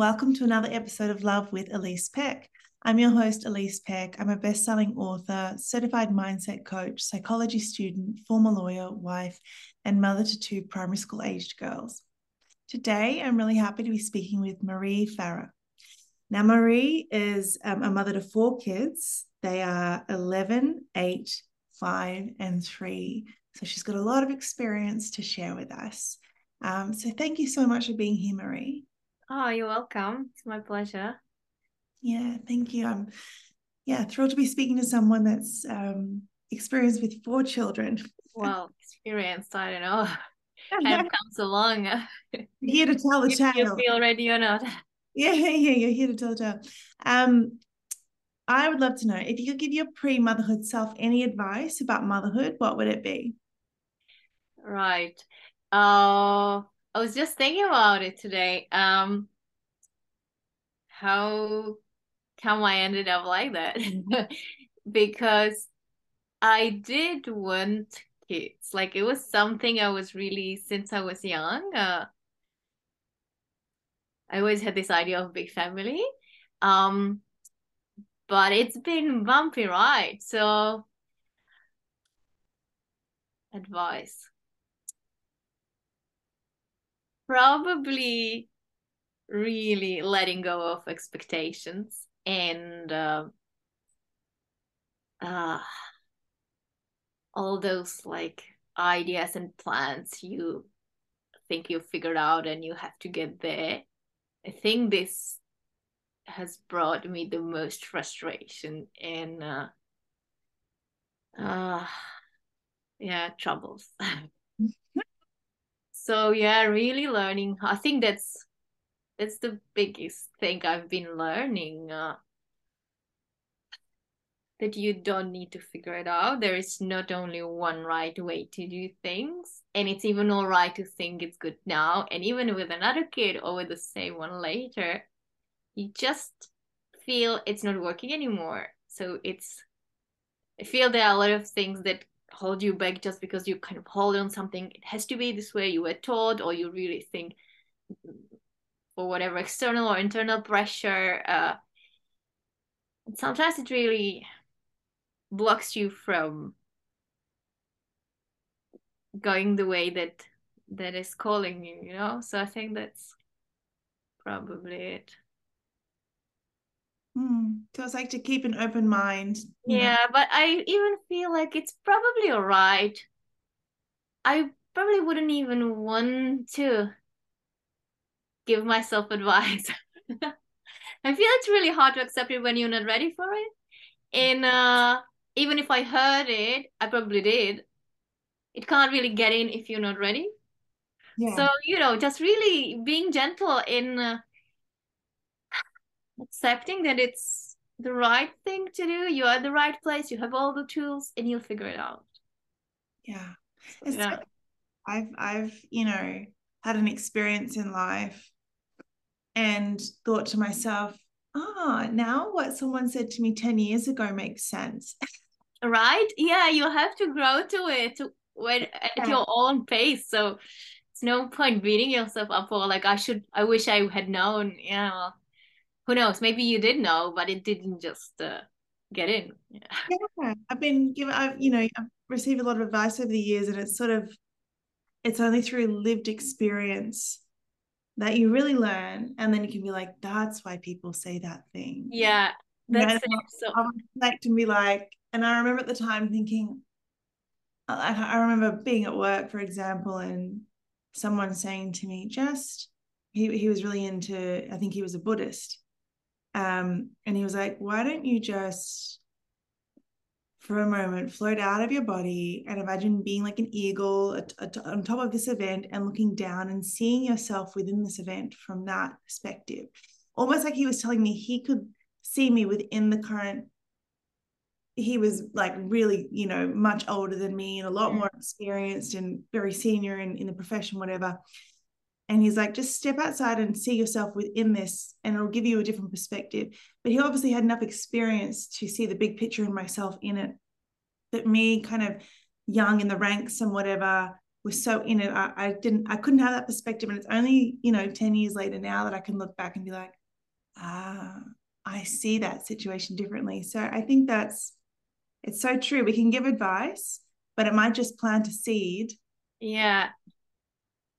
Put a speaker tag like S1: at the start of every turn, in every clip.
S1: Welcome to another episode of Love with Elise Peck. I'm your host, Elise Peck. I'm a best selling author, certified mindset coach, psychology student, former lawyer, wife, and mother to two primary school aged girls. Today, I'm really happy to be speaking with Marie Fareh. Now, Marie is um, a mother to four kids. They are 11, 8, 5, and 3. So she's got a lot of experience to share with us. Um, so thank you so much for being here, Marie.
S2: Oh, you're welcome. It's my pleasure.
S1: Yeah, thank you. I'm yeah thrilled to be speaking to someone that's um, experienced with four children.
S2: Well, experienced, I don't know. of comes along.
S1: here to tell the tale.
S2: You feel ready or not?
S1: Yeah, yeah, you're here to tell the tale. Um, I would love to know if you could give your pre-motherhood self any advice about motherhood, what would it be?
S2: Right. Uh, I was just thinking about it today. Um, how come I ended up like that? because I did want kids. Like it was something I was really since I was young. Uh, I always had this idea of a big family. Um, but it's been bumpy right? So advice probably really letting go of expectations and uh, uh, all those like ideas and plans you think you figured out and you have to get there. I think this has brought me the most frustration and uh, uh yeah troubles so yeah really learning i think that's that's the biggest thing i've been learning uh, that you don't need to figure it out. There is not only one right way to do things and it's even all right to think it's good now and even with another kid or with the same one later you just feel it's not working anymore. So it's i feel there are a lot of things that hold you back just because you kind of hold on something. It has to be this way you were taught or you really think or whatever external or internal pressure uh, sometimes it really blocks you from going the way that that is calling you you know? So i think that's probably it
S1: Mm. So it's like to keep an open mind.
S2: Yeah, know? but I even feel like it's probably all right. I probably wouldn't even want to give myself advice. I feel it's really hard to accept it when you're not ready for it. And uh, even if I heard it, I probably did. It can't really get in if you're not ready. Yeah. So, you know, just really being gentle in uh, accepting that it's the right thing to do you are at the right place you have all the tools and you'll figure it out.
S1: Yeah, yeah. i've i've you know had an experience in life and thought to myself ah oh, now what someone said to me 10 years ago makes sense.
S2: Right? Yeah you have to grow to it when at yeah. your own pace. So it's no point beating yourself up for like i should i wish i had known yeah well, who knows? Maybe you did know but it didn't just uh, get in.
S1: Yeah. yeah i've been given i've you know i've received a lot of advice over the years and it's sort of it's only through lived experience that you really learn and then you can be like that's why people say that thing.
S2: Yeah. That's
S1: you know, so i'll reflect and be like and i remember at the time thinking I, I remember being at work for example and someone saying to me just he, he was really into i think he was a buddhist um, and he was like, why don't you just for a moment float out of your body and imagine being like an eagle at, at, on top of this event and looking down and seeing yourself within this event from that perspective. Almost like he was telling me he could see me within the current he was like really you know much older than me and a lot more experienced and very senior in, in the profession whatever and he's like, just step outside and see yourself within this, and it'll give you a different perspective. But he obviously had enough experience to see the big picture and myself in it. That me, kind of young in the ranks and whatever, was so in it. I, I didn't, I couldn't have that perspective. And it's only, you know, 10 years later now that I can look back and be like, ah, I see that situation differently. So I think that's, it's so true. We can give advice, but it might just plant a seed.
S2: Yeah.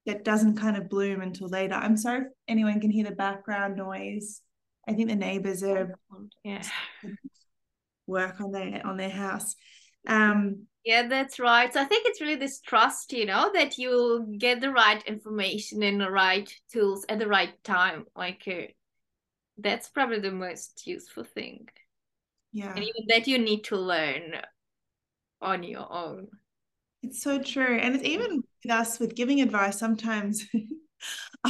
S1: That doesn't kind of bloom until later. I'm sorry if anyone can hear the background noise. I think the neighbors are
S2: yeah.
S1: work on their on their house. Um
S2: yeah, that's right. So I think it's really this trust, you know, that you'll get the right information and the right tools at the right time. Like uh, that's probably the most useful thing.
S1: Yeah.
S2: And even that you need to learn on your own.
S1: It's so true. And it's even with us with giving advice, sometimes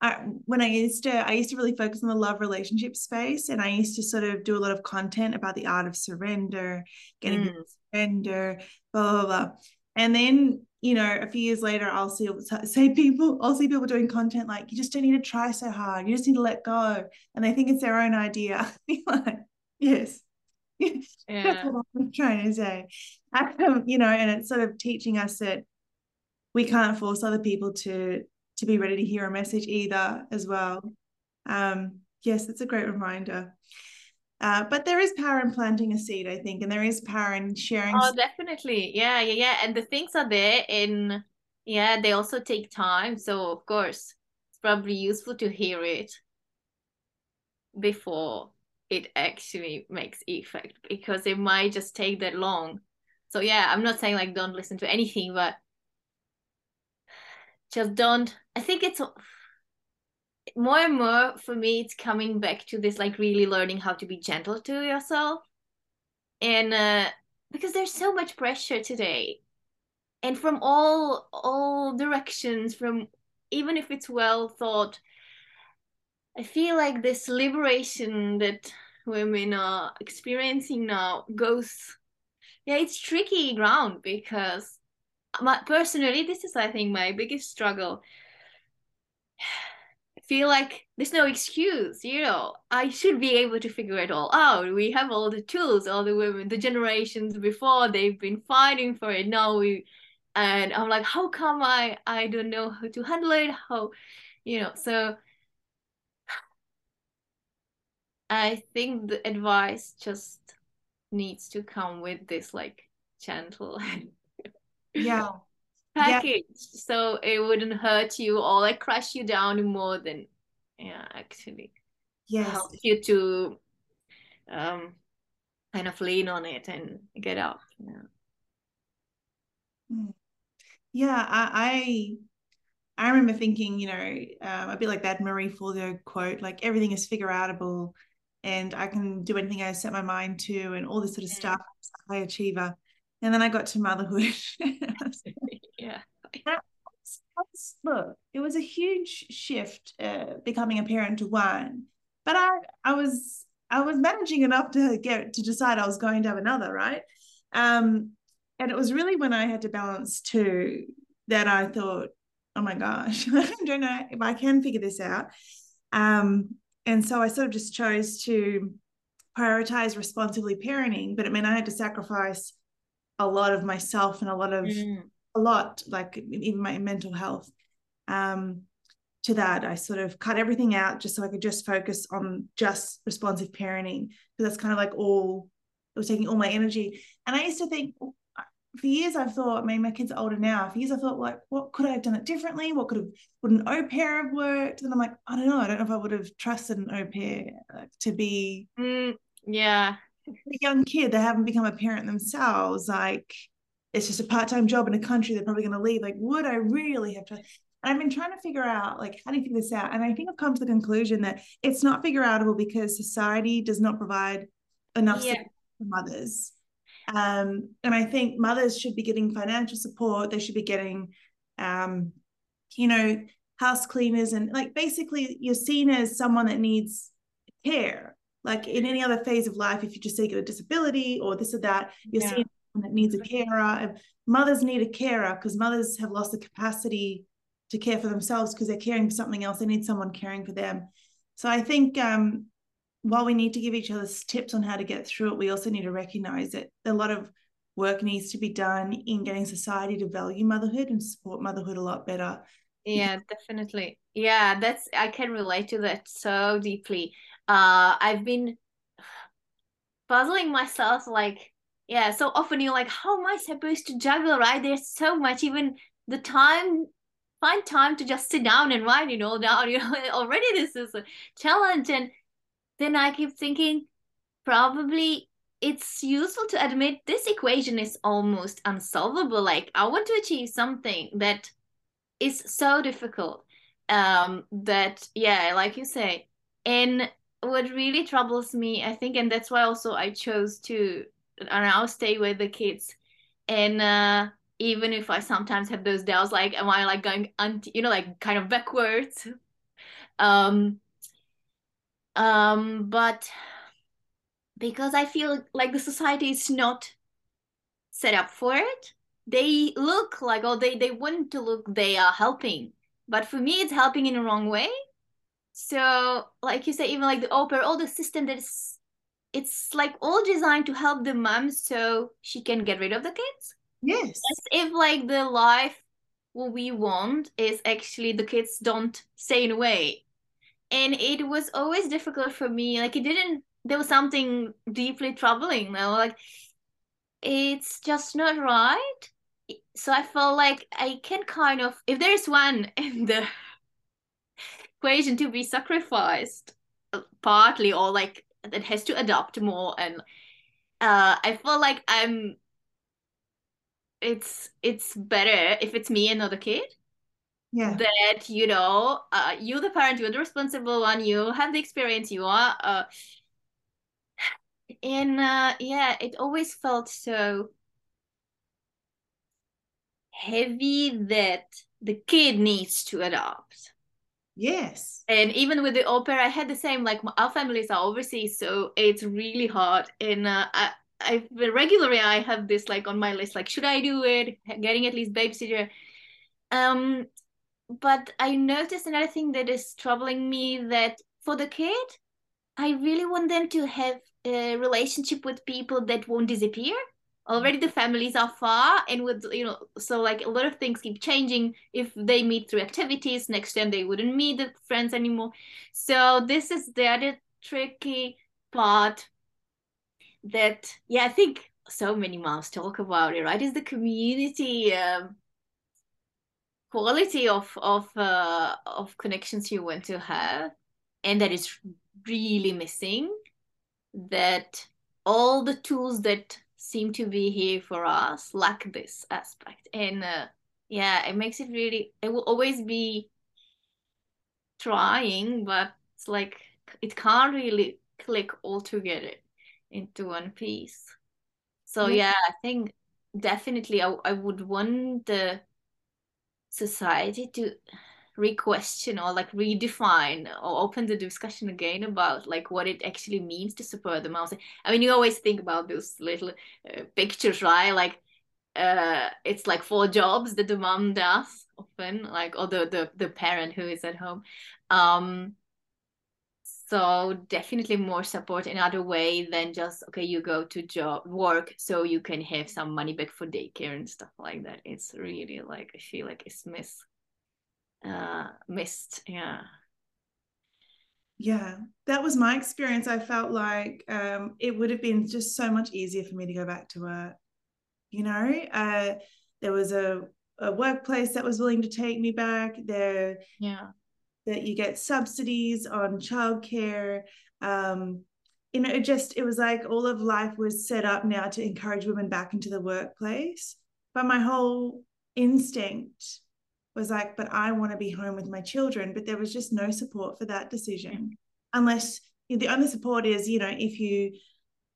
S1: I, when I used to, I used to really focus on the love relationship space, and I used to sort of do a lot of content about the art of surrender, getting mm. surrender, blah blah blah. And then, you know, a few years later, I'll see say people, I'll see people doing content like, you just don't need to try so hard, you just need to let go, and they think it's their own idea. like, yes, yeah. that's what I'm trying to say. Um, you know, and it's sort of teaching us that we can't force other people to to be ready to hear a message either as well. Um, yes that's a great reminder. Uh, but there is power in planting a seed i think and there is power in sharing
S2: oh definitely. Yeah yeah yeah. And the things are there in yeah they also take time. So of course it's probably useful to hear it before it actually makes effect because it might just take that long. So yeah i'm not saying like don't listen to anything but just don't i think it's more and more for me it's coming back to this like really learning how to be gentle to yourself. And uh because there's so much pressure today. And from all all directions from even if it's well thought i feel like this liberation that women are experiencing now goes yeah it's tricky ground because my personally this is i think my biggest struggle. I feel like there's no excuse you know. I should be able to figure it all out. We have all the tools all the women the generations before they've been fighting for it. Now we and i'm like how come i i don't know how to handle it? How you know so i think the advice just needs to come with this like gentle
S1: yeah
S2: package yeah. so it wouldn't hurt you or like crush you down more than yeah actually
S1: yes
S2: help you to um kind of lean on it and get up yeah
S1: hmm. yeah i i, I remember thinking you know um, a bit like that marie forleo quote like everything is figure outable and i can do anything i set my mind to and all this sort of stuff high achiever and then I got to motherhood.
S2: yeah.
S1: Look, it was a huge shift uh, becoming a parent to one, but I I was I was managing enough to get to decide I was going to have another, right? Um, and it was really when I had to balance two that I thought, oh my gosh, I don't know if I can figure this out. Um, and so I sort of just chose to prioritize responsibly parenting, but it meant I had to sacrifice a lot of myself and a lot of mm. a lot like even my mental health um to that i sort of cut everything out just so i could just focus on just responsive parenting because that's kind of like all it was taking all my energy and i used to think for years I've thought, I mean, my kids are older now. For years I thought, like, what could I have done it differently? What could have, would an au pair have worked? And I'm like, I don't know. I don't know if I would have trusted an au pair to be.
S2: Mm, yeah
S1: a young kid they haven't become a parent themselves like it's just a part-time job in a country they're probably going to leave like would i really have to and i've been trying to figure out like how do you figure this out and i think i've come to the conclusion that it's not figure outable because society does not provide enough yeah. support for mothers um, and i think mothers should be getting financial support they should be getting um, you know house cleaners and like basically you're seen as someone that needs care like in any other phase of life, if you just say get a disability or this or that, you're yeah. someone that needs a carer. And mothers need a carer because mothers have lost the capacity to care for themselves because they're caring for something else. They need someone caring for them. So I think um, while we need to give each other tips on how to get through it, we also need to recognize that a lot of work needs to be done in getting society to value motherhood and support motherhood a lot better.
S2: Yeah, definitely. Yeah, that's I can relate to that so deeply. Uh I've been puzzling myself like yeah, so often you're like, how am I supposed to juggle, right? There's so much, even the time find time to just sit down and write it all down. You know, already this is a challenge. And then I keep thinking, probably it's useful to admit this equation is almost unsolvable. Like I want to achieve something that is so difficult. Um, that yeah, like you say, and what really troubles me, I think, and that's why also I chose to now stay with the kids. And uh even if I sometimes have those doubts, like, am I like going you know, like kind of backwards? Um, um, but because I feel like the society is not set up for it, they look like, oh, they they want to look, they are helping, but for me, it's helping in the wrong way. So, like you say, even like the au pair, all the system that is, it's like all designed to help the mom so she can get rid of the kids
S1: Yes.
S2: As if like the life what we want is actually the kids don't stay in a way. And it was always difficult for me. Like it didn't there was something deeply troubling. Now like it's just not right. So I felt like I can kind of if there's one in the equation to be sacrificed partly or like that has to adopt more and uh I feel like I'm it's it's better if it's me and not the kid
S1: yeah.
S2: that you know uh, you the parent you're the responsible one you have the experience you are uh, and uh, yeah it always felt so heavy that the kid needs to adopt.
S1: Yes.
S2: And even with the au pair i had the same like our families are overseas so it's really hard. And uh, I, I regularly I have this like on my list like should I do it? Getting at least babysitter. Um but I noticed another thing that is troubling me that for the kid I really want them to have a relationship with people that won't disappear. Already the families are far and with you know so like a lot of things keep changing. If they meet through activities next time they wouldn't meet the friends anymore. So this is the other tricky part that yeah i think so many moms talk about it right? Is the community um, quality of of uh, of connections you want to have and that is really missing that all the tools that seem to be here for us lack this aspect and uh, yeah it makes it really it will always be trying but it's like it can't really click all together into one piece. So yeah, yeah I think definitely I, I would want the society to re-question or like redefine or open the discussion again about like what it actually means to support the mouse. I mean, you always think about those little uh, pictures, right? Like uh, it's like four jobs that the mom does often, like or the the the parent who is at home. Um, so definitely more support in other way than just okay you go to job work so you can have some money back for daycare and stuff like that. It's really like i feel like it's missed uh missed yeah.
S1: Yeah that was my experience. I felt like um it would have been just so much easier for me to go back to work you know? Uh there was a a workplace that was willing to take me back. There
S2: yeah
S1: that you get subsidies on childcare. Um, you know, it just it was like all of life was set up now to encourage women back into the workplace. But my whole instinct was like, but I want to be home with my children. But there was just no support for that decision, unless the only support is, you know, if you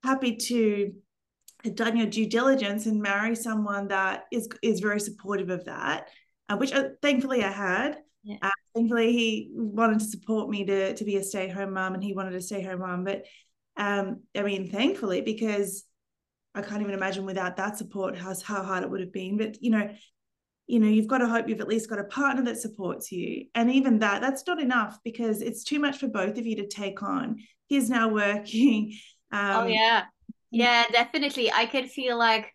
S1: happy to have done your due diligence and marry someone that is is very supportive of that, uh, which uh, thankfully I had.
S2: Yeah.
S1: Thankfully, he wanted to support me to to be a stay home mom, and he wanted to stay home mom. But um, I mean, thankfully, because I can't even imagine without that support how how hard it would have been. But you know, you know, you've got to hope you've at least got a partner that supports you, and even that that's not enough because it's too much for both of you to take on. He's now working.
S2: Oh, um, oh yeah, yeah, definitely. I could feel like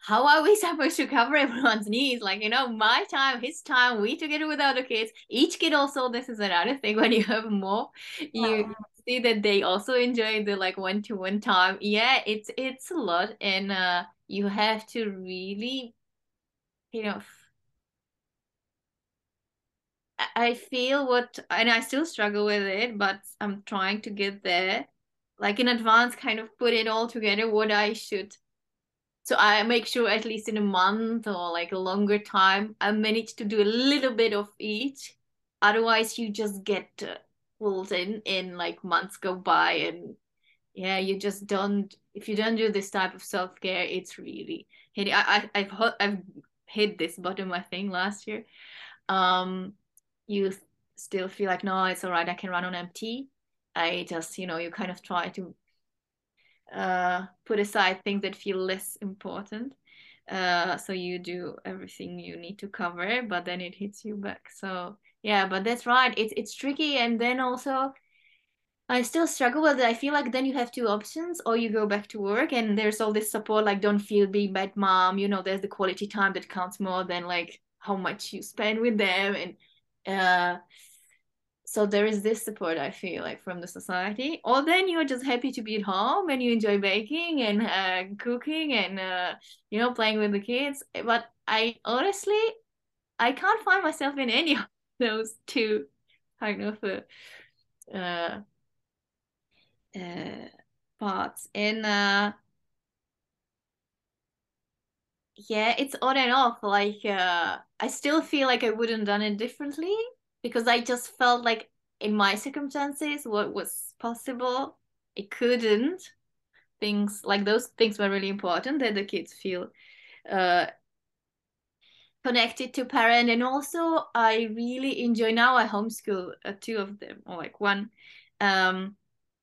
S2: how are we supposed to cover everyone's needs? Like, you know, my time, his time, we together with other kids. Each kid also, this is another thing when you have more, you see that they also enjoy the like one to one time. Yeah, it's it's a lot. And uh you have to really, you know, I feel what and I still struggle with it, but I'm trying to get there. Like in advance, kind of put it all together what I should so I make sure at least in a month or like a longer time, I manage to do a little bit of each. Otherwise, you just get uh, pulled in, in like months go by and yeah, you just don't, if you don't do this type of self-care, it's really hitting. I, I, I've, I've hit this bottom, I think, last year. Um, you still feel like, no, it's all right. I can run on empty. I just, you know, you kind of try to uh, put aside things that feel less important. Uh, so you do everything you need to cover, but then it hits you back. So yeah, but that's right. It's it's tricky, and then also I still struggle with it. I feel like then you have two options, or you go back to work, and there's all this support, like don't feel being bad mom. You know, there's the quality time that counts more than like how much you spend with them, and uh, so there is this support i feel like from the society. Or then you're just happy to be at home and you enjoy baking and uh, cooking and uh, you know playing with the kids. But i honestly i can't find myself in any of those two kind of uh, uh, parts. And uh yeah it's on and off. Like uh i still feel like i wouldn't done it differently because I just felt like in my circumstances, what was possible, it couldn't. Things like those things were really important that the kids feel uh, connected to parent. And also i really enjoy now i homeschool uh, two of them or like one um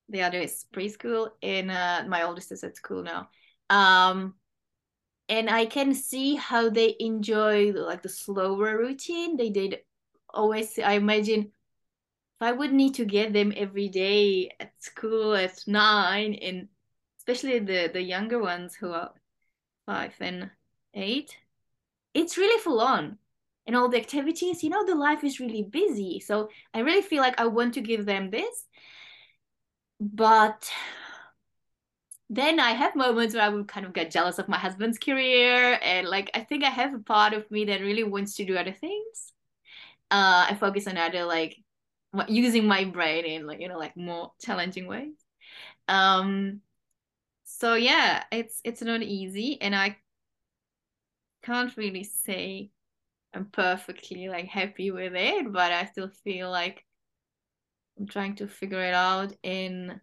S2: the other is preschool and uh, my oldest is at school now. Um and i can see how they enjoy like the slower routine. They did always I imagine if I would need to get them every day at school at nine, and especially the the younger ones who are five and eight, it's really full on. And all the activities, you know, the life is really busy. So I really feel like I want to give them this. But then I have moments where I would kind of get jealous of my husband's career. And like, I think I have a part of me that really wants to do other things uh, I focus on other like using my brain in like you know like more challenging ways. Um, so yeah, it's it's not easy, and I can't really say I'm perfectly like happy with it, but I still feel like I'm trying to figure it out. In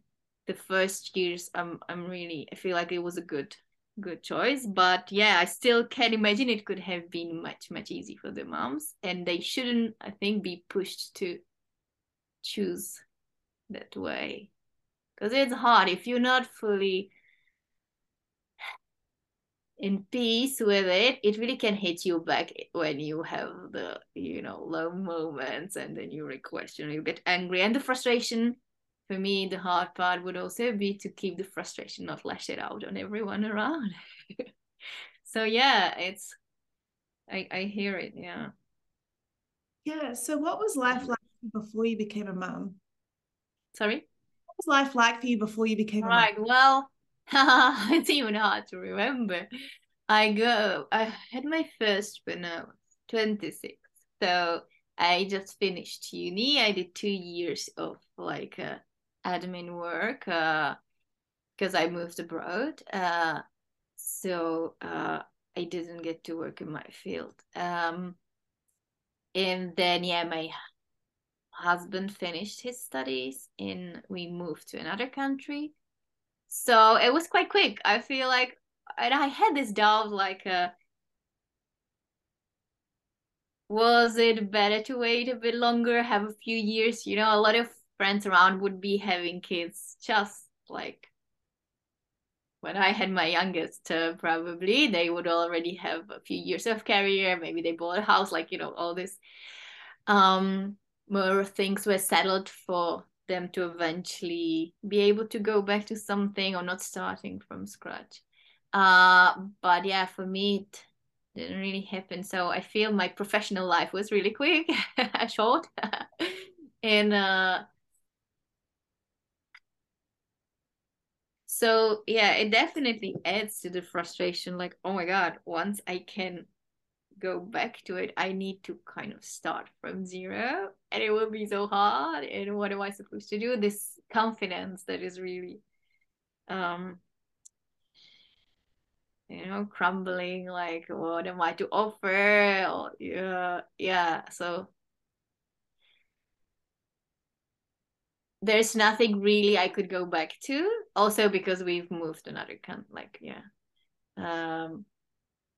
S2: the first years, I'm I'm really I feel like it was a good good choice but yeah i still can imagine it could have been much much easy for the moms and they shouldn't i think be pushed to choose that way. Because it's hard if you're not fully in peace with it it really can hit you back when you have the you know low moments and then you question you get angry and the frustration for me the hard part would also be to keep the frustration not lash it out on everyone around. So yeah it's i i hear it yeah.
S1: Yeah so what was life like before you became a mum?
S2: Sorry?
S1: What was life like for you before you became a mum?
S2: right well it's even hard to remember. I go i had my first when i was 26 so I just finished uni. I did two years of like uh, admin work because uh, I moved abroad. Uh, so uh, I didn't get to work in my field. Um, and then, yeah, my husband finished his studies and we moved to another country. So it was quite quick. I feel like, and I had this doubt like, uh, was it better to wait a bit longer, have a few years? You know, a lot of friends around would be having kids just like when I had my youngest, uh, probably they would already have a few years of career. Maybe they bought a house, like you know, all this. Um, more things were settled for them to eventually be able to go back to something or not starting from scratch. uh but yeah for me it didn't really happen so i feel my professional life was really quick short and uh so yeah it definitely adds to the frustration like oh my god once i can go back to it i need to kind of start from zero and it will be so hard and what am i supposed to do? This confidence that is really um you know crumbling like what am i to offer? Or, yeah yeah so there's nothing really I could go back to. Also because we've moved another country, like yeah. Um,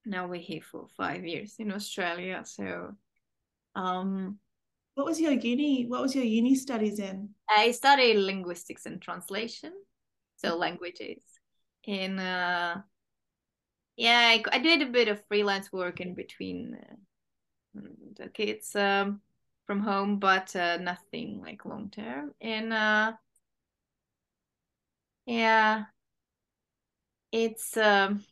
S2: now we're here for five years in Australia. So, um,
S1: what was your uni? What was your uni studies in?
S2: I studied linguistics and translation, so languages. In uh, yeah, I, I did a bit of freelance work in between uh, the kids. Um, from home, but uh, nothing like long term. And uh, yeah, it's um,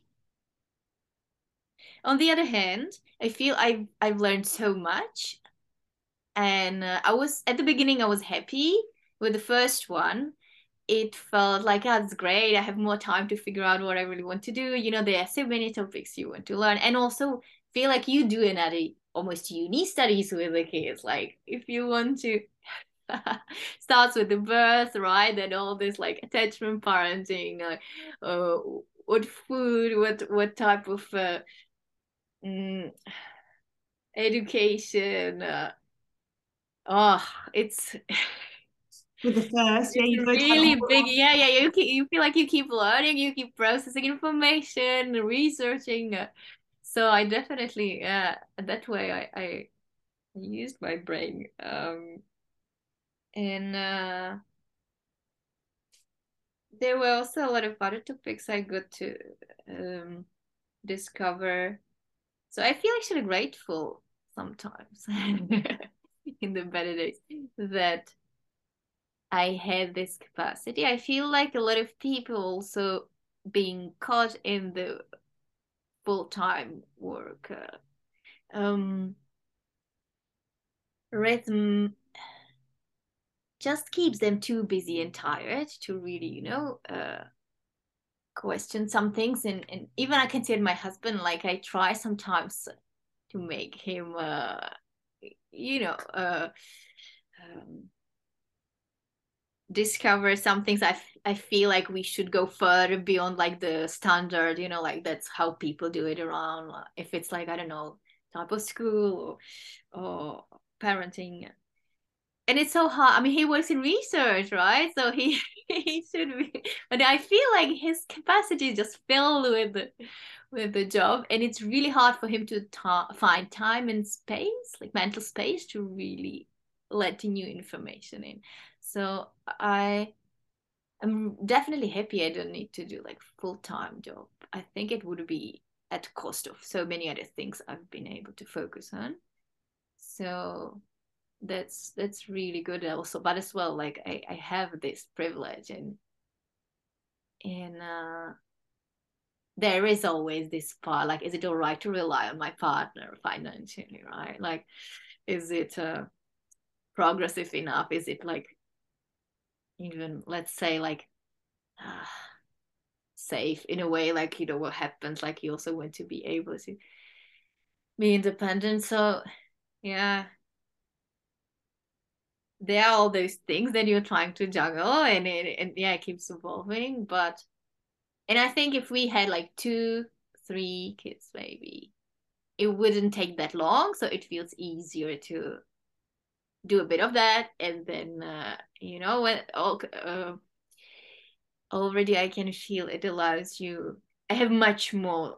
S2: on the other hand, I feel I've I've learned so much, and uh, I was at the beginning I was happy with the first one. It felt like oh, that's great. I have more time to figure out what I really want to do. You know, there are so many topics you want to learn, and also feel like you do another almost uni studies with the kids. Like if you want to starts with the birth, right? And all this like attachment parenting, like uh, what food, what what type of uh, mm, education. Uh, oh, it's
S1: with the first, yeah, you
S2: really big. Yeah, yeah, you keep, you feel like you keep learning, you keep processing information, researching. Uh, so I definitely yeah that way I I used my brain um and uh there were also a lot of other topics I got to um discover so I feel actually grateful sometimes in the better days that I had this capacity. I feel like a lot of people also being caught in the full time work. Uh, um, rhythm just keeps them too busy and tired to really, you know, uh, question some things. And, and even I can say my husband, like I try sometimes to make him, uh, you know, uh, um, discover some things I, f- I feel like we should go further beyond like the standard you know like that's how people do it around uh, if it's like i don't know type of school or, or parenting. And it's so hard i mean he works in research right? So he he should be but i feel like his capacity is just filled with the, with the job and it's really hard for him to ta- find time and space like mental space to really let the new information in so I am definitely happy I don't need to do like full time job. I think it would be at cost of so many other things I've been able to focus on. So that's that's really good also. But as well, like I, I have this privilege and and uh there is always this part like is it all right to rely on my partner financially right like is it uh progressive enough is it like even let's say like uh, safe in a way like you know what happens like you also want to be able to be independent. So yeah. There are all those things that you're trying to juggle and it and yeah it keeps evolving but and i think if we had like two three kids maybe it wouldn't take that long so it feels easier to do a bit of that and then uh, you know when uh, already i can feel it allows you i have much more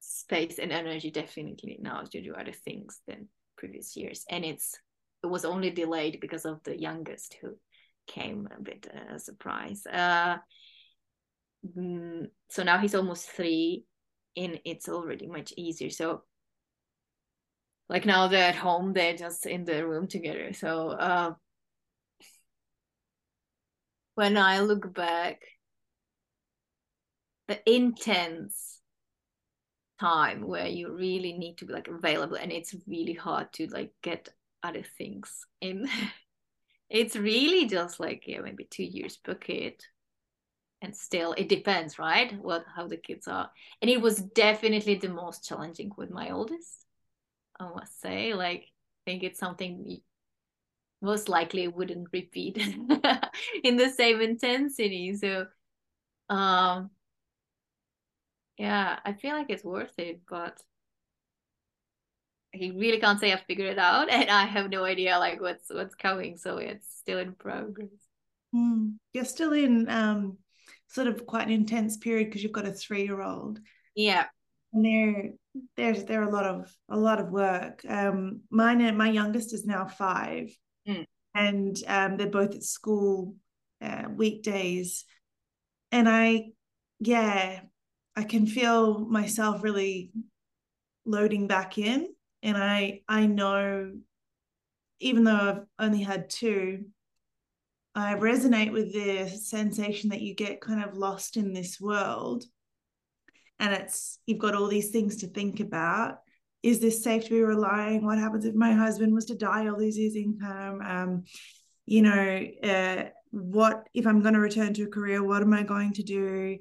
S2: space and energy definitely now to do other things than previous years. And it's it was only delayed because of the youngest who came a bit uh, a surprise. Uh mm, so now he's almost three and it's already much easier. So like now they're at home they're just in the room together. So uh, when i look back the intense time where you really need to be like available and it's really hard to like get other things in. It's really just like yeah maybe two years per kid and still it depends right? What how the kids are. And it was definitely the most challenging with my oldest i must say like i think it's something most likely wouldn't repeat in the same intensity. So um yeah i feel like it's worth it but he really can't say I've figured it out and i have no idea like what's what's coming so it's still in progress.
S1: Mm. you're still in um sort of quite an intense period because you've got a three-year-old.
S2: Yeah
S1: and there there's there are a lot of a lot of work. Um mine my youngest is now five.
S2: Mm.
S1: and um they're both at school uh, weekdays. And i yeah i can feel myself really loading back in. And i i know even though i've only had two i resonate with the sensation that you get kind of lost in this world and it's you've got all these things to think about. Is this safe to be relying? What happens if my husband was to die or lose his income um, you know uh, what if i'm going to return to a career? What am i going to do?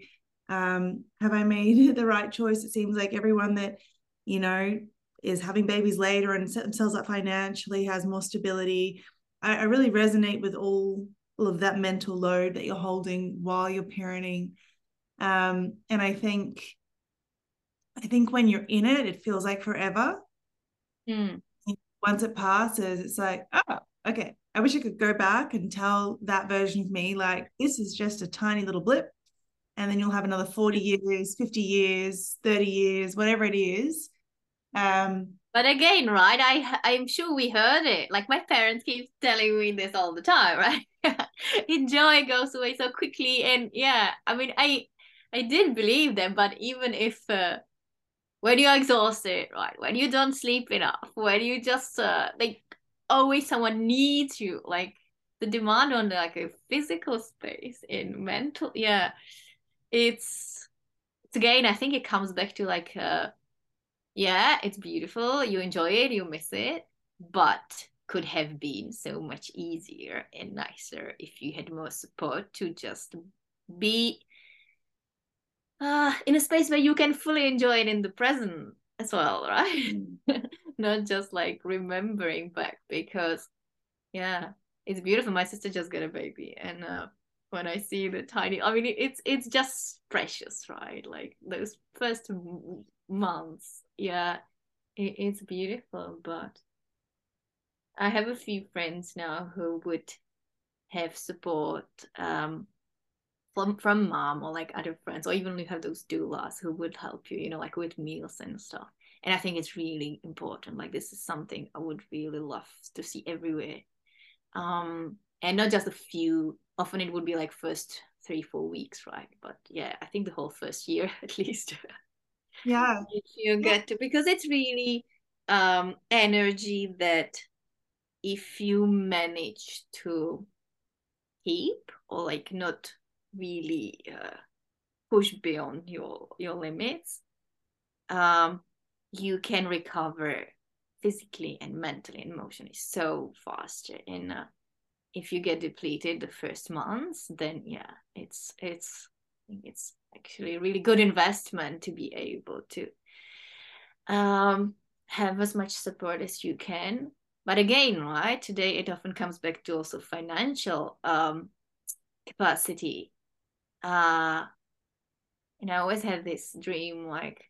S1: Um, have i made the right choice? It seems like everyone that you know is having babies later and set themselves up financially has more stability. I, I really resonate with all all of that mental load that you're holding while you're parenting. Um, and i think i think when you're in it it feels like forever
S2: mm.
S1: once it passes it's like oh okay i wish i could go back and tell that version of me like this is just a tiny little blip and then you'll have another 40 years 50 years 30 years whatever it is um,
S2: but again, right? I I'm sure we heard it. Like my parents keep telling me this all the time, right? Enjoy goes away so quickly, and yeah, I mean, I I did believe them, but even if uh, when you're exhausted, right? When you don't sleep enough, when you just uh, like always someone needs you, like the demand on like a physical space in mental, yeah, it's it's again. I think it comes back to like. Uh, yeah, it's beautiful. You enjoy it, you miss it, but could have been so much easier and nicer if you had more support to just be uh, in a space where you can fully enjoy it in the present as well, right? Not just like remembering back because, yeah, it's beautiful. My sister just got a baby, and uh, when I see the tiny, I mean, it's it's just precious, right? Like those first months yeah it, it's beautiful but i have a few friends now who would have support um from from mom or like other friends or even you have those doulas who would help you you know like with meals and stuff. And i think it's really important like this is something i would really love to see everywhere. Um and not just a few often it would be like first three four weeks right? But yeah i think the whole first year at least.
S1: Yeah.
S2: You get to because it's really um energy that if you manage to keep or like not really uh, push beyond your your limits um you can recover physically and mentally and emotionally so faster and uh, if you get depleted the first months then yeah it's it's it's actually a really good investment to be able to um, have as much support as you can. But again, right, today it often comes back to also financial um, capacity. Uh, and I always had this dream like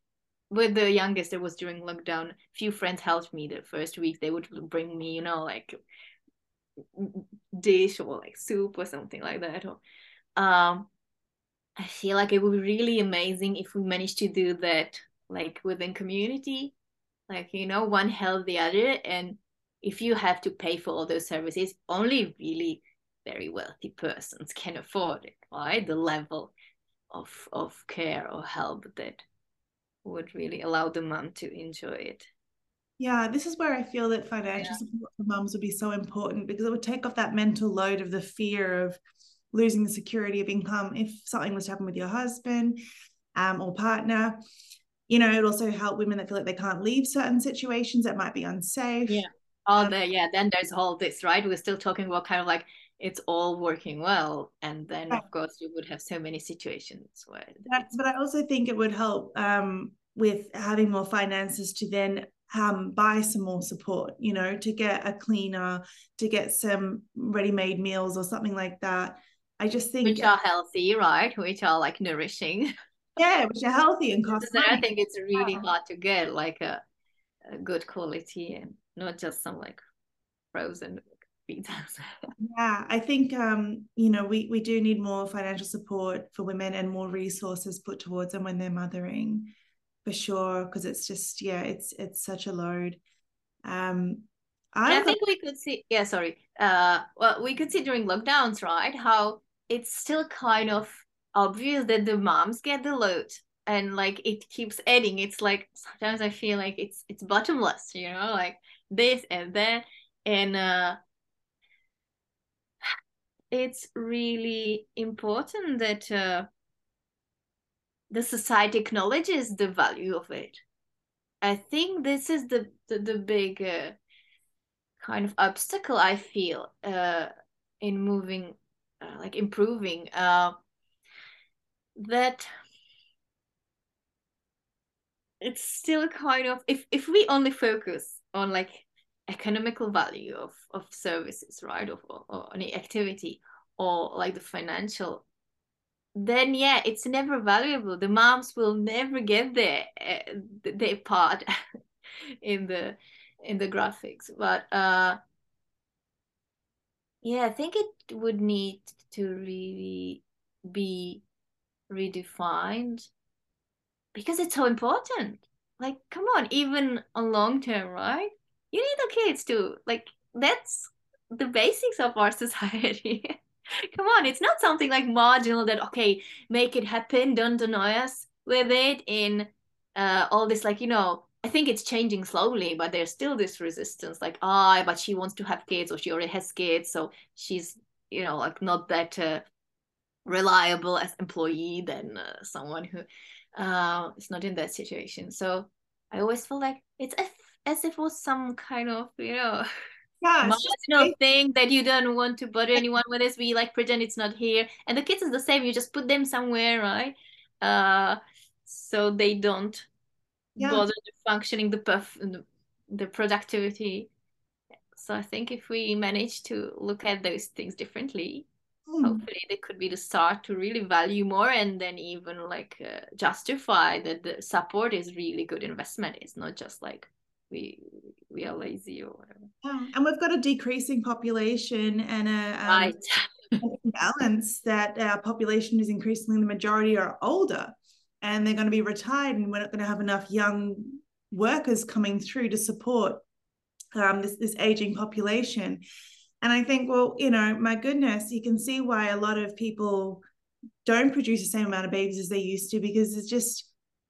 S2: with the youngest, it was during lockdown. Few friends helped me the first week. They would bring me, you know, like dish or like soup or something like that. Or, um, I feel like it would be really amazing if we managed to do that like within community. Like, you know, one help the other. And if you have to pay for all those services, only really very wealthy persons can afford it, right? The level of of care or help that would really allow the mom to enjoy it.
S1: Yeah, this is where I feel that financial yeah. support for moms would be so important because it would take off that mental load of the fear of losing the security of income if something was to happen with your husband um, or partner. You know, it also help women that feel like they can't leave certain situations that might be unsafe.
S2: Yeah. Oh, um, the, yeah. Then there's all this, right? We're still talking about kind of like it's all working well, and then of course you would have so many situations where.
S1: But, but I also think it would help um, with having more finances to then um, buy some more support, you know, to get a cleaner, to get some ready-made meals or something like that. I just think
S2: which are healthy, right? Which are like nourishing.
S1: Yeah, which are healthy and cost.
S2: I think it's really yeah. hard to get like a, a, good quality and not just some like frozen
S1: yeah, I think um, you know, we we do need more financial support for women and more resources put towards them when they're mothering for sure because it's just yeah it's it's such a load. Um
S2: I, I think we could see yeah sorry uh well we could see during lockdowns right how it's still kind of obvious that the moms get the load and like it keeps adding. It's like sometimes i feel like it's it's bottomless you know like this and that. And uh it's really important that uh the society acknowledges the value of it. I think this is the the, the big uh, kind of obstacle I feel uh, in moving, uh, like improving. Uh, that it's still kind of if if we only focus on like economical value of of services, right, of or, any activity, or like the financial then yeah it's never valuable. The moms will never get their uh, their part in the in the graphics. But uh yeah i think it would need to really be redefined because it's so important. Like come on even on long term right you need the kids to like that's the basics of our society Come on, it's not something like marginal that okay, make it happen, don't annoy us with it in uh, all this like you know. I think it's changing slowly, but there's still this resistance, like ah, oh, but she wants to have kids or she already has kids, so she's you know like not that uh, reliable as employee than uh, someone who uh, is not in that situation. So I always feel like it's as, as if it was some kind of you know yeah, marginal thing that you don't want to bother anyone with this we like pretend it's not here and the kids is the same you just put them somewhere right uh so they don't yeah. bother the functioning the perf- the productivity so i think if we manage to look at those things differently mm. hopefully they could be the start to really value more and then even like uh, justify that the support is really good investment it's not just like we we are lazy or whatever.
S1: Yeah. And we've got a decreasing population and a um, right. balance that our population is increasingly the majority are older and they're going to be retired and we're not going to have enough young workers coming through to support um, this, this aging population. And I think, well, you know, my goodness, you can see why a lot of people don't produce the same amount of babies as they used to because it's just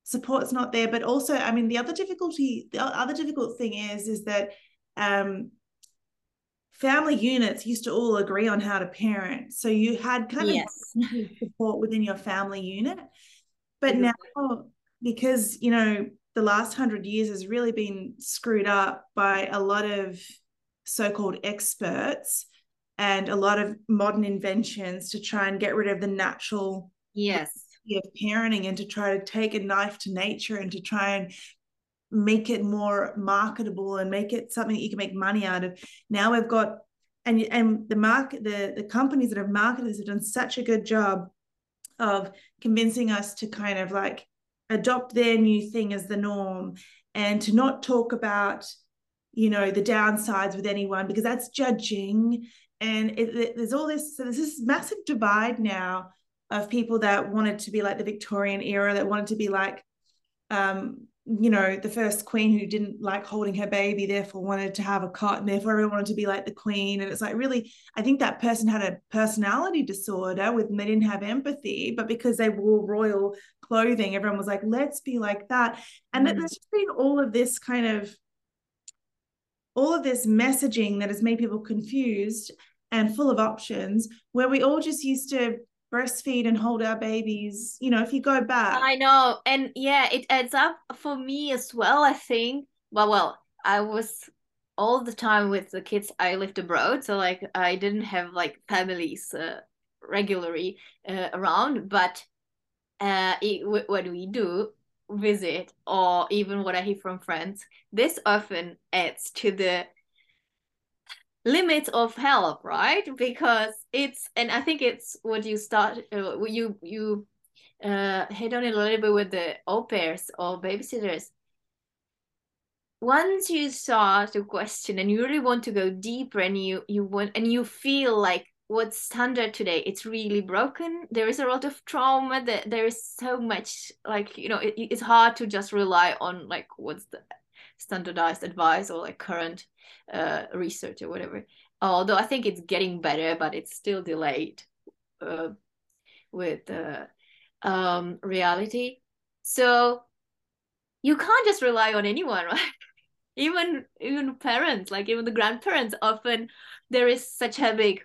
S1: support's not there but also i mean the other difficulty the other difficult thing is is that um family units used to all agree on how to parent so you had kind yes. of support within your family unit but mm-hmm. now because you know the last hundred years has really been screwed up by a lot of so-called experts and a lot of modern inventions to try and get rid of the natural
S2: yes
S1: of parenting and to try to take a knife to nature and to try and make it more marketable and make it something that you can make money out of. Now we've got and and the market the the companies that have marketed this have done such a good job of convincing us to kind of like adopt their new thing as the norm and to not talk about you know the downsides with anyone because that's judging and it, it, there's all this so there's this massive divide now of people that wanted to be like the Victorian era, that wanted to be like, um, you know, the first queen who didn't like holding her baby, therefore wanted to have a cot, and therefore everyone wanted to be like the queen. And it's like really, I think that person had a personality disorder with they didn't have empathy, but because they wore royal clothing, everyone was like, let's be like that. And mm. there's just been all of this kind of all of this messaging that has made people confused and full of options where we all just used to breastfeed and hold our babies you know if you go back.
S2: I know and yeah it adds up for me as well i think. Well well i was all the time with the kids i lived abroad so like i didn't have like families uh, regularly uh, around but uh, it, when we do visit or even what i hear from friends this often adds to the limits of help right? Because it's and i think it's what you start uh, you you uh hit on it a little bit with the au pairs or babysitters. Once you start to question and you really want to go deeper and you you want and you feel like what's standard today? It's really broken. There is a lot of trauma that there is so much like you know it, it's hard to just rely on like what's the standardized advice or like current uh, research or whatever. Although i think it's getting better but it's still delayed uh, with uh, um, reality. So you can't just rely on anyone right? Even even parents like even the grandparents often there is such a big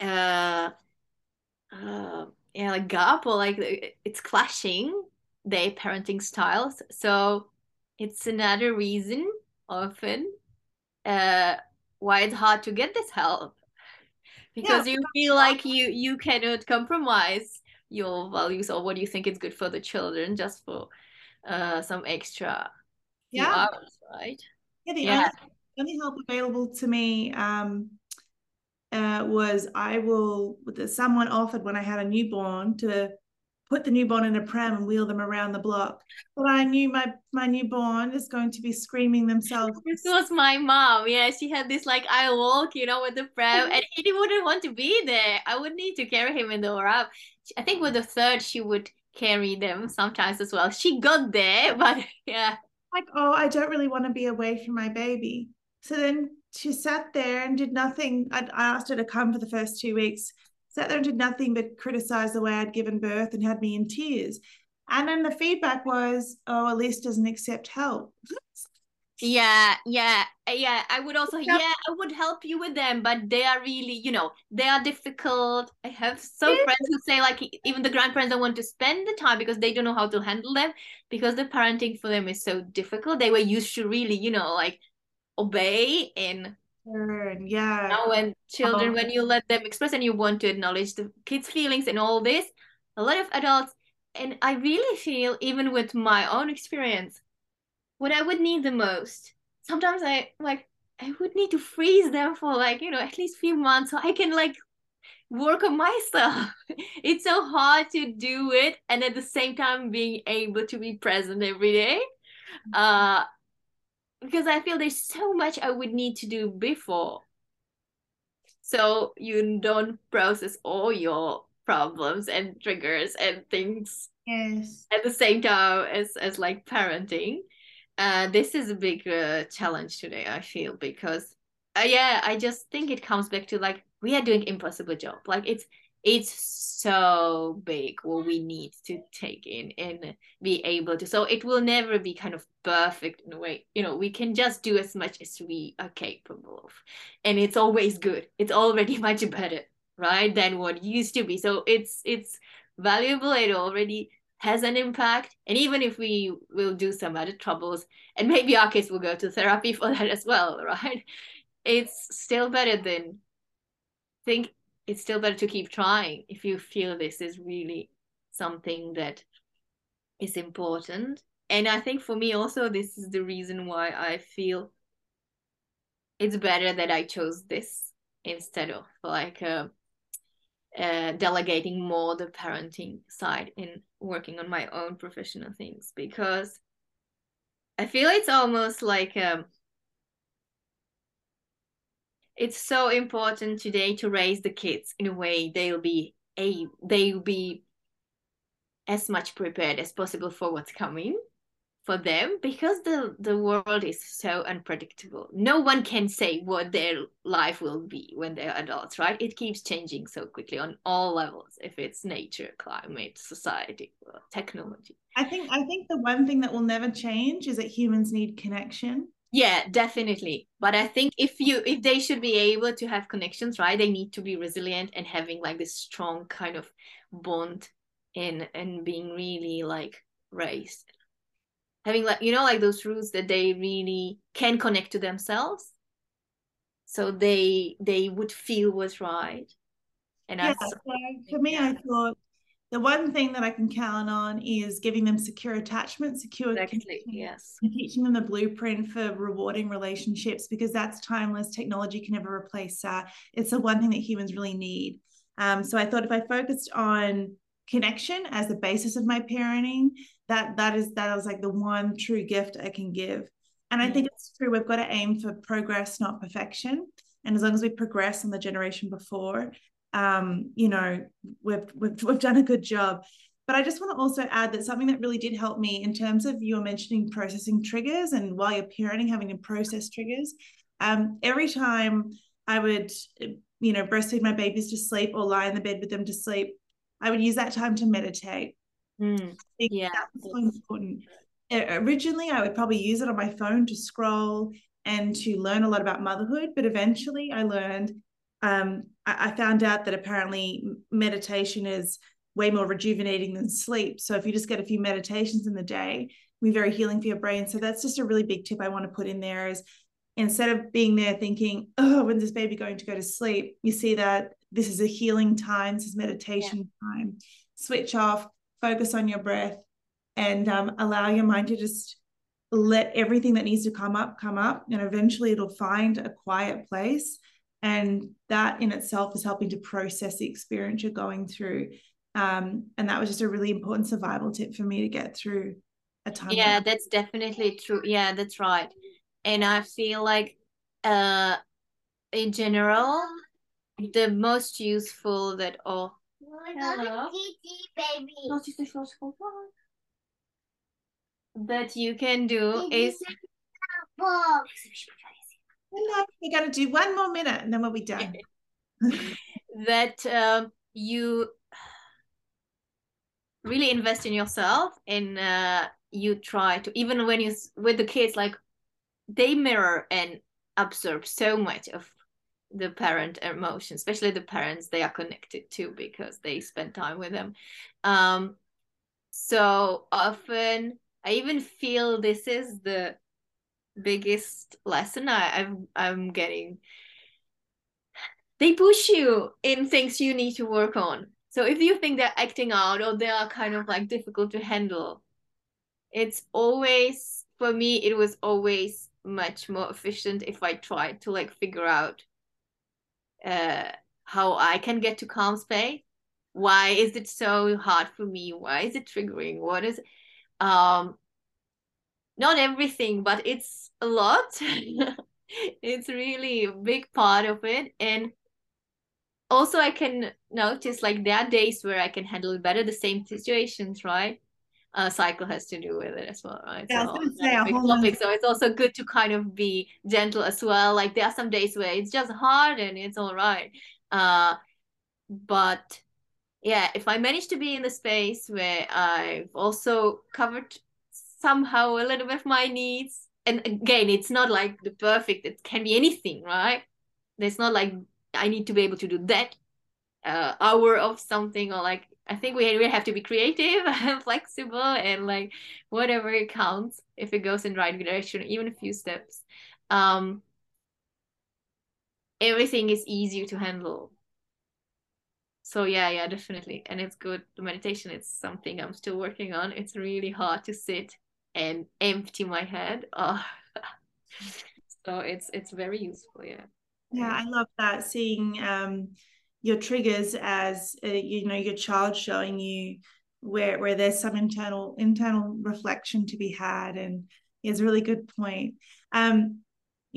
S2: uh uh yeah like gap or like it's clashing their parenting styles so it's another reason often uh why it's hard to get this help because yeah. you feel like you you cannot compromise your values or what you think is good for the children just for uh some extra yeah hours, right
S1: yeah the yeah. Only, only help available to me um uh, was I will, someone offered when I had a newborn to put the newborn in a pram and wheel them around the block. But I knew my my newborn is going to be screaming themselves.
S2: This was my mom. Yeah, she had this like I walk, you know, with the pram, and he wouldn't want to be there. I would need to carry him in the wrap. I think with the third, she would carry them sometimes as well. She got there, but yeah.
S1: Like, oh, I don't really want to be away from my baby. So then she sat there and did nothing. I, I asked her to come for the first two weeks, sat there and did nothing but criticize the way I'd given birth and had me in tears. And then the feedback was, oh, Elise doesn't accept help.
S2: yeah yeah yeah i would also yeah. i would help you with them but they are really you know they are difficult i have some yeah. friends who say like even the grandparents don't want to spend the time because they don't know how to handle them because the parenting for them is so difficult they were used to really you know like obey and
S1: yeah
S2: now when children oh. when you let them express and you want to acknowledge the kids feelings and all this a lot of adults and i really feel even with my own experience what i would need the most sometimes i like i would need to freeze them for like you know at least few months so i can like work on myself it's so hard to do it and at the same time being able to be present every day mm-hmm. uh because I feel there's so much I would need to do before. So you don't process all your problems and triggers and things
S1: yes
S2: at the same time as as like parenting. Uh, this is a big uh, challenge today. I feel because uh, yeah, I just think it comes back to like we are doing impossible job. Like it's it's so big what we need to take in and be able to so it will never be kind of perfect in a way. You know we can just do as much as we are capable of. And it's always good. It's already much better right than what used to be. So it's it's valuable. It already has an impact. And even if we will do some other troubles and maybe our kids will go to therapy for that as well right? It's still better than think it's still better to keep trying if you feel this is really something that is important. And i think for me also this is the reason why i feel it's better that i chose this instead of like uh, uh, delegating more the parenting side in working on my own professional things. Because i feel it's almost like um, it's so important today to raise the kids in a way they'll be a they'll be as much prepared as possible for what's coming for them because the the world is so unpredictable. No one can say what their life will be when they're adults right? It keeps changing so quickly on all levels if it's nature climate society technology.
S1: I think i think the one thing that will never change is that humans need connection
S2: yeah definitely. But i think if you if they should be able to have connections right they need to be resilient and having like this strong kind of bond in and being really like raised. Having like you know like those roots that they really can connect to themselves? So they they would feel was right.
S1: And yeah, so for me i thought the one thing that I can count on is giving them secure attachment, secure
S2: exactly, yes,
S1: and teaching them the blueprint for rewarding relationships because that's timeless. Technology can never replace that. It's the one thing that humans really need. Um, so I thought if I focused on connection as the basis of my parenting, that that is that is like the one true gift I can give. And I think it's true. We've got to aim for progress, not perfection. And as long as we progress on the generation before, um, you know, we've, we've, we've done a good job. But I just want to also add that something that really did help me in terms of you were mentioning processing triggers and while you're parenting, having to process triggers. Um, every time I would, you know, breastfeed my babies to sleep or lie in the bed with them to sleep, I would use that time to meditate.
S2: Mm, yeah,
S1: that's so important. Originally, I would probably use it on my phone to scroll and to learn a lot about motherhood, but eventually I learned um, I, I found out that apparently meditation is way more rejuvenating than sleep. So if you just get a few meditations in the day, be very healing for your brain. So that's just a really big tip I want to put in there is instead of being there thinking, oh, when's this baby going to go to sleep? You see that this is a healing time, this is meditation yeah. time. Switch off, focus on your breath, and um, allow your mind to just let everything that needs to come up come up. And eventually it'll find a quiet place and that in itself is helping to process the experience you're going through. Um, and that was just a really important survival tip for me to get through a time
S2: yeah that's definitely true. Yeah that's right. And i feel like uh in general the most useful that oh Hello. that you can do is
S1: we got to do one more minute and then we'll be done.
S2: that um, you really invest in yourself and uh, you try to, even when you, with the kids, like they mirror and absorb so much of the parent emotion, especially the parents they are connected to because they spend time with them. Um, so often I even feel this is the biggest lesson I, I'm I'm getting. They push you in things you need to work on. So if you think they're acting out or they are kind of like difficult to handle, it's always for me it was always much more efficient if I tried to like figure out uh how I can get to calm space. Why is it so hard for me? Why is it triggering? What is um not everything, but it's a lot. it's really a big part of it. And also I can notice like there are days where I can handle better the same situations, right? Uh, cycle has to do with it as well, right?
S1: Yeah,
S2: so,
S1: say,
S2: topic, so it's also good to kind of be gentle as well. Like there are some days where it's just hard and it's all right. Uh, but yeah, if I manage to be in the space where I've also covered somehow a little bit of my needs. And again it's not like the perfect it can be anything right? There's not like i need to be able to do that uh, hour of something or like i think we really have to be creative and flexible and like whatever it counts if it goes in the right direction even a few steps. Um everything is easier to handle. So yeah yeah definitely. And it's good. The meditation it's something i'm still working on. It's really hard to sit and empty my head. Oh. so it's it's very useful. Yeah.
S1: Yeah, I love that seeing um, your triggers as uh, you know your child showing you where where there's some internal internal reflection to be had, and it's a really good point. Um,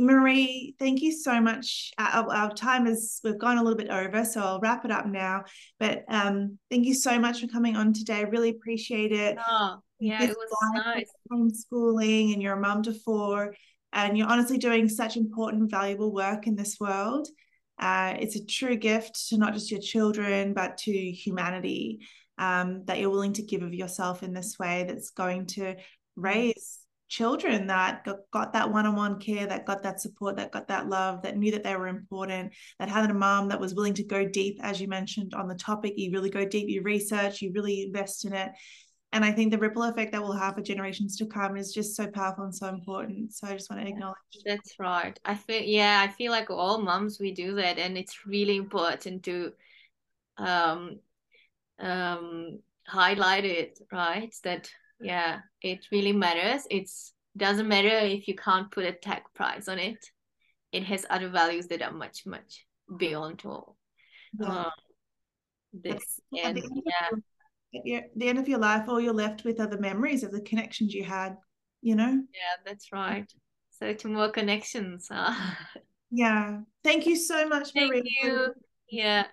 S1: Marie, thank you so much. Our, our, time is, we've gone a little bit over, so I'll wrap it up now. But um, thank you so much for coming on today. I really appreciate it.
S2: Oh, yeah, it was nice.
S1: Homeschooling and you're a mum to four, and you're honestly doing such important, valuable work in this world. Uh, it's a true gift to not just your children, but to humanity um, that you're willing to give of yourself in this way that's going to raise children that got, got that one-on-one care that got that support that got that love that knew that they were important that had a mom that was willing to go deep as you mentioned on the topic you really go deep you research you really invest in it. And i think the ripple effect that will have for generations to come is just so powerful and so important. So i just want to acknowledge
S2: that's right. I feel yeah i feel like all moms we do that and it's really important to um um highlight it right? That yeah it really matters. It's doesn't matter if you can't put a tag price on it. It has other values that are much much beyond all. Yeah. um, this and yeah.
S1: at the end of your life all you're left with are the memories of the connections you had you know?
S2: Yeah that's right. So to more connections huh?
S1: yeah. Thank you so much
S2: thank
S1: Marie.
S2: you. Yeah